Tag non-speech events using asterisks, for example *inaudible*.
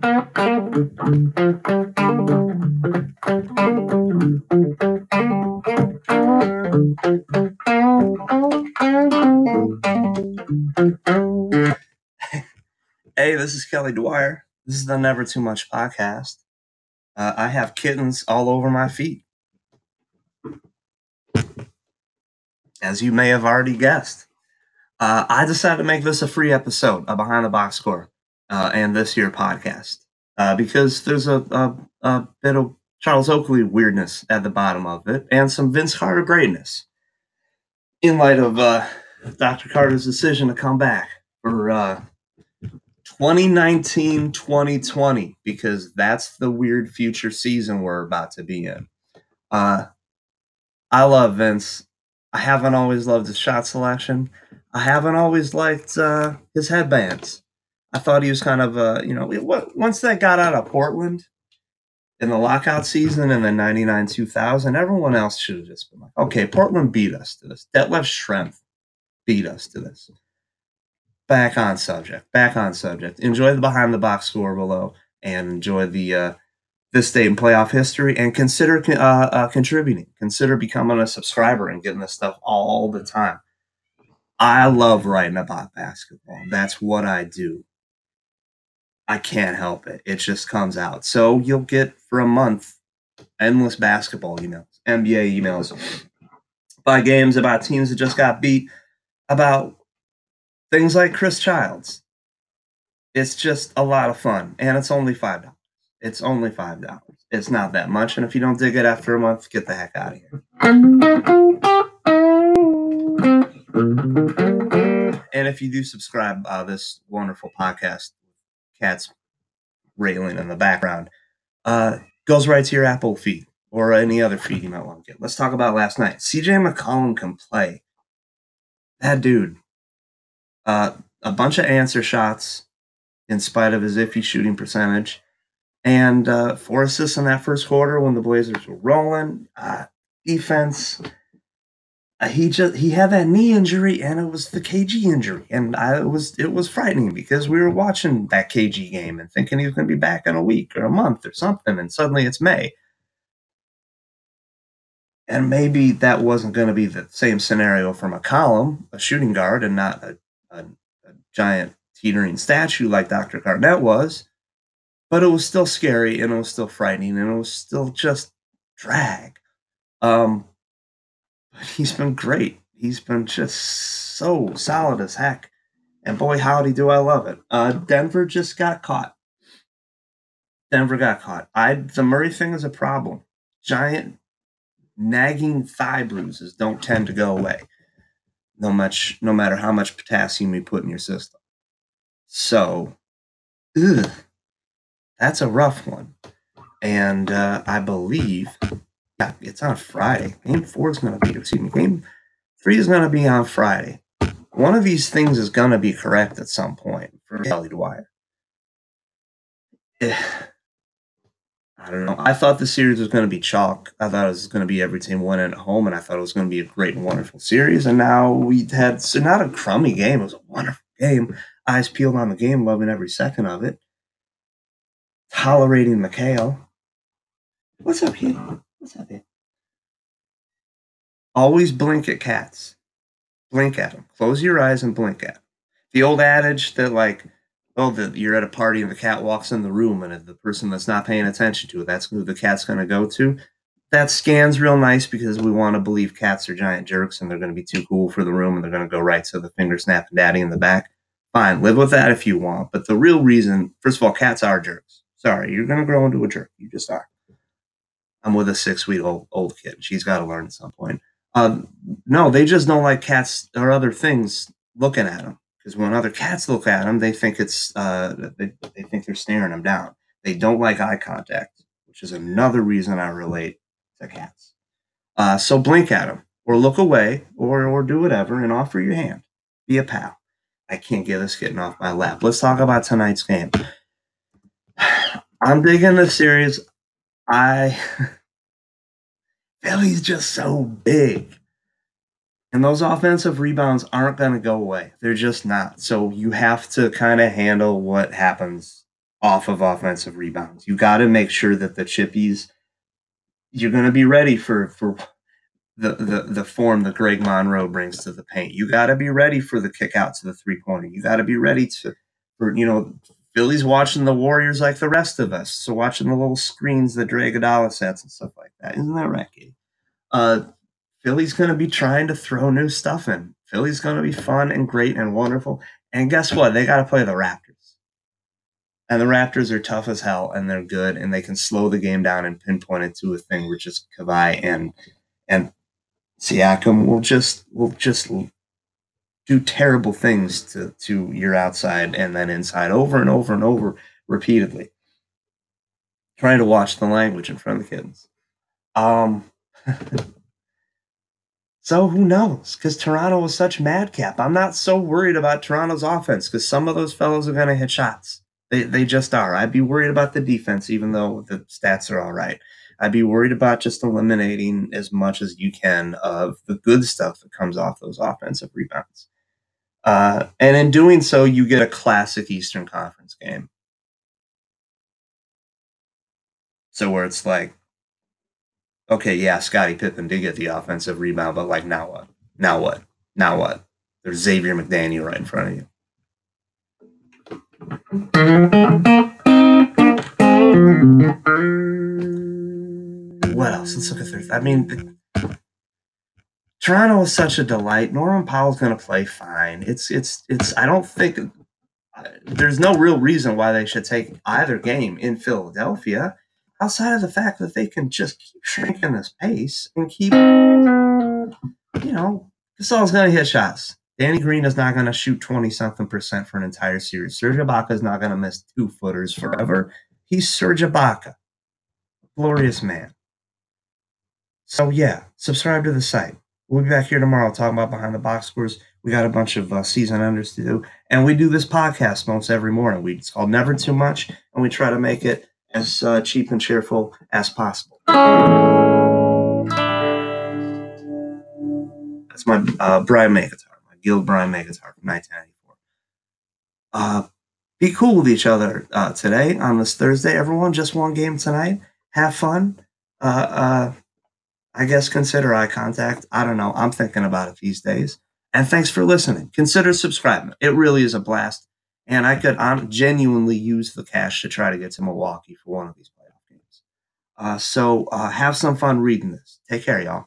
Hey, this is Kelly Dwyer. This is the Never Too Much podcast. Uh, I have kittens all over my feet. As you may have already guessed, uh, I decided to make this a free episode, a behind the box score, uh, and this year podcast uh, because there's a, a, a bit of Charles Oakley weirdness at the bottom of it and some Vince Carter greatness in light of uh, Dr. Carter's decision to come back for uh, 2019 2020 because that's the weird future season we're about to be in. Uh, I love Vince. I haven't always loved his shot selection. I haven't always liked uh, his headbands. I thought he was kind of, uh, you know, once that got out of Portland in the lockout season in the 99 2000, everyone else should have just been like, okay, Portland beat us to this. Detlef Schrempf beat us to this back on subject. Back on subject. Enjoy the behind the box score below, and enjoy the uh, this day in playoff history, and consider uh, uh, contributing. Consider becoming a subscriber and getting this stuff all the time. I love writing about basketball. That's what I do. I can't help it. It just comes out. So you'll get for a month endless basketball emails, NBA emails, by games about teams that just got beat, about things like Chris Childs. It's just a lot of fun, and it's only five dollars. It's only five dollars. It's not that much, and if you don't dig it after a month, get the heck out of here. And if you do subscribe, uh, this wonderful podcast, cats railing in the background, uh, goes right to your Apple feed or any other feed you might want to get. Let's talk about last night. CJ McCollum can play. That dude uh, a bunch of answer shots in spite of his iffy shooting percentage, and uh, four assists in that first quarter when the Blazers were rolling. Uh, defense. Uh, he just he had that knee injury and it was the KG injury and I was it was frightening because we were watching that KG game and thinking he was going to be back in a week or a month or something and suddenly it's May and maybe that wasn't going to be the same scenario for McCollum, a shooting guard, and not a a, a giant teetering statue like Dr. Garnett was, but it was still scary and it was still frightening and it was still just drag. Um, he's been great. He's been just so solid as heck. And boy, howdy, do I love it. Uh, Denver just got caught. Denver got caught. I the Murray thing is a problem. Giant nagging thigh bruises don't tend to go away no much no matter how much potassium you put in your system. So, ugh, that's a rough one. And uh, I believe, yeah, it's on Friday. Game four is going to be, excuse me, game three is going to be on Friday. One of these things is going to be correct at some point for Kelly Dwyer. Yeah. Eh, I don't know. I thought the series was going to be chalk. I thought it was going to be every team winning at home, and I thought it was going to be a great and wonderful series. And now we had so not a crummy game. It was a wonderful game. Eyes peeled on the game, loving every second of it. Tolerating Mikal. What's up, kid? What's up, kid? Always blink at cats. Blink at them. Close your eyes and blink at them. The old adage that like oh, the, you're at a party and the cat walks in the room, and the person that's not paying attention to it, that's who the cat's going to go to. That scan's real nice because we want to believe cats are giant jerks and they're going to be too cool for the room and they're going to go right to the finger snapping daddy in the back. Fine, live with that if you want. But the real reason, first of all, cats are jerks. Sorry, you're going to grow into a jerk. You just are. I'm with a six week old old kid. She's got to learn at some point. Um, no, they just don't like cats or other things looking at them because when other cats look at them, they think it's uh, they, they think they're staring them down. They don't like eye contact, which is another reason I relate to cats. Uh, so blink at them, or look away, or or do whatever, and offer your hand. Be a pal. I can't get this getting off my lap. Let's talk about tonight's game. *sighs* I'm digging the series. I *laughs* Philly's just so big. And those offensive rebounds aren't going to go away. They're just not. So you have to kind of handle what happens off of offensive rebounds. You got to make sure that the chippies you're going to be ready for for the, the the form that Greg Monroe brings to the paint. You got to be ready for the kick out to the three pointer. You got to be ready to for you know Philly's watching the Warriors like the rest of us. So watching the little screens that Dre Iguodala sets and stuff like that. Isn't that right, Gabe? Uh, Philly's going to be trying to throw new stuff in. Philly's going to be fun and great and wonderful. And guess what? They got to play the Raptors. And the Raptors are tough as hell and they're good and they can slow the game down and pinpoint it to a thing where just Kawhi and and Siakam will just will just do terrible things to to your outside and then inside over and over and over repeatedly. Trying to watch the language in front of the kids. Um *laughs* So who knows? Because Toronto is such madcap. I'm not so worried about Toronto's offense because some of those fellows are going to hit shots. They, they just are. I'd be worried about the defense, even though the stats are all right. I'd be worried about just eliminating as much as you can of the good stuff that comes off those offensive rebounds. Uh, and in doing so, you get a classic Eastern Conference game. So where it's like, okay, yeah, Scottie Pippen did get the offensive rebound, but like now what? Now what? Now what? There's Xavier McDaniel right in front of you. What else? Let's look at Thursday. I mean, Toronto is such a delight. Norman Powell's going to play fine. It's it's it's. I don't think uh, there's no real reason why they should take either game in Philadelphia, outside of the fact that they can just keep shrinking this pace and keep, you know, Gasol's going to hit shots. Danny Green is not going to shoot 20 something percent for an entire series. Serge Ibaka is not going to miss two footers forever. He's Serge Ibaka. Glorious man. So, yeah, subscribe to the site. We'll be back here tomorrow talking about behind the box scores. We got a bunch of uh, season unders to do. And we do this podcast most every morning. We, it's called Never Too Much, and we try to make it as uh, cheap and cheerful as possible. That's my uh, Brian May guitar, my Guild Brian May guitar from 1994. Uh, be cool with each other uh, today on this Thursday. Everyone, just one game tonight. Have fun. I guess consider eye contact. I don't know. I'm thinking about it these days. And thanks for listening. Consider subscribing. It really is a blast. And I could um, genuinely use the cash to try to get to Milwaukee for one of these playoff games. Uh, so uh, have some fun reading this. Take care, y'all.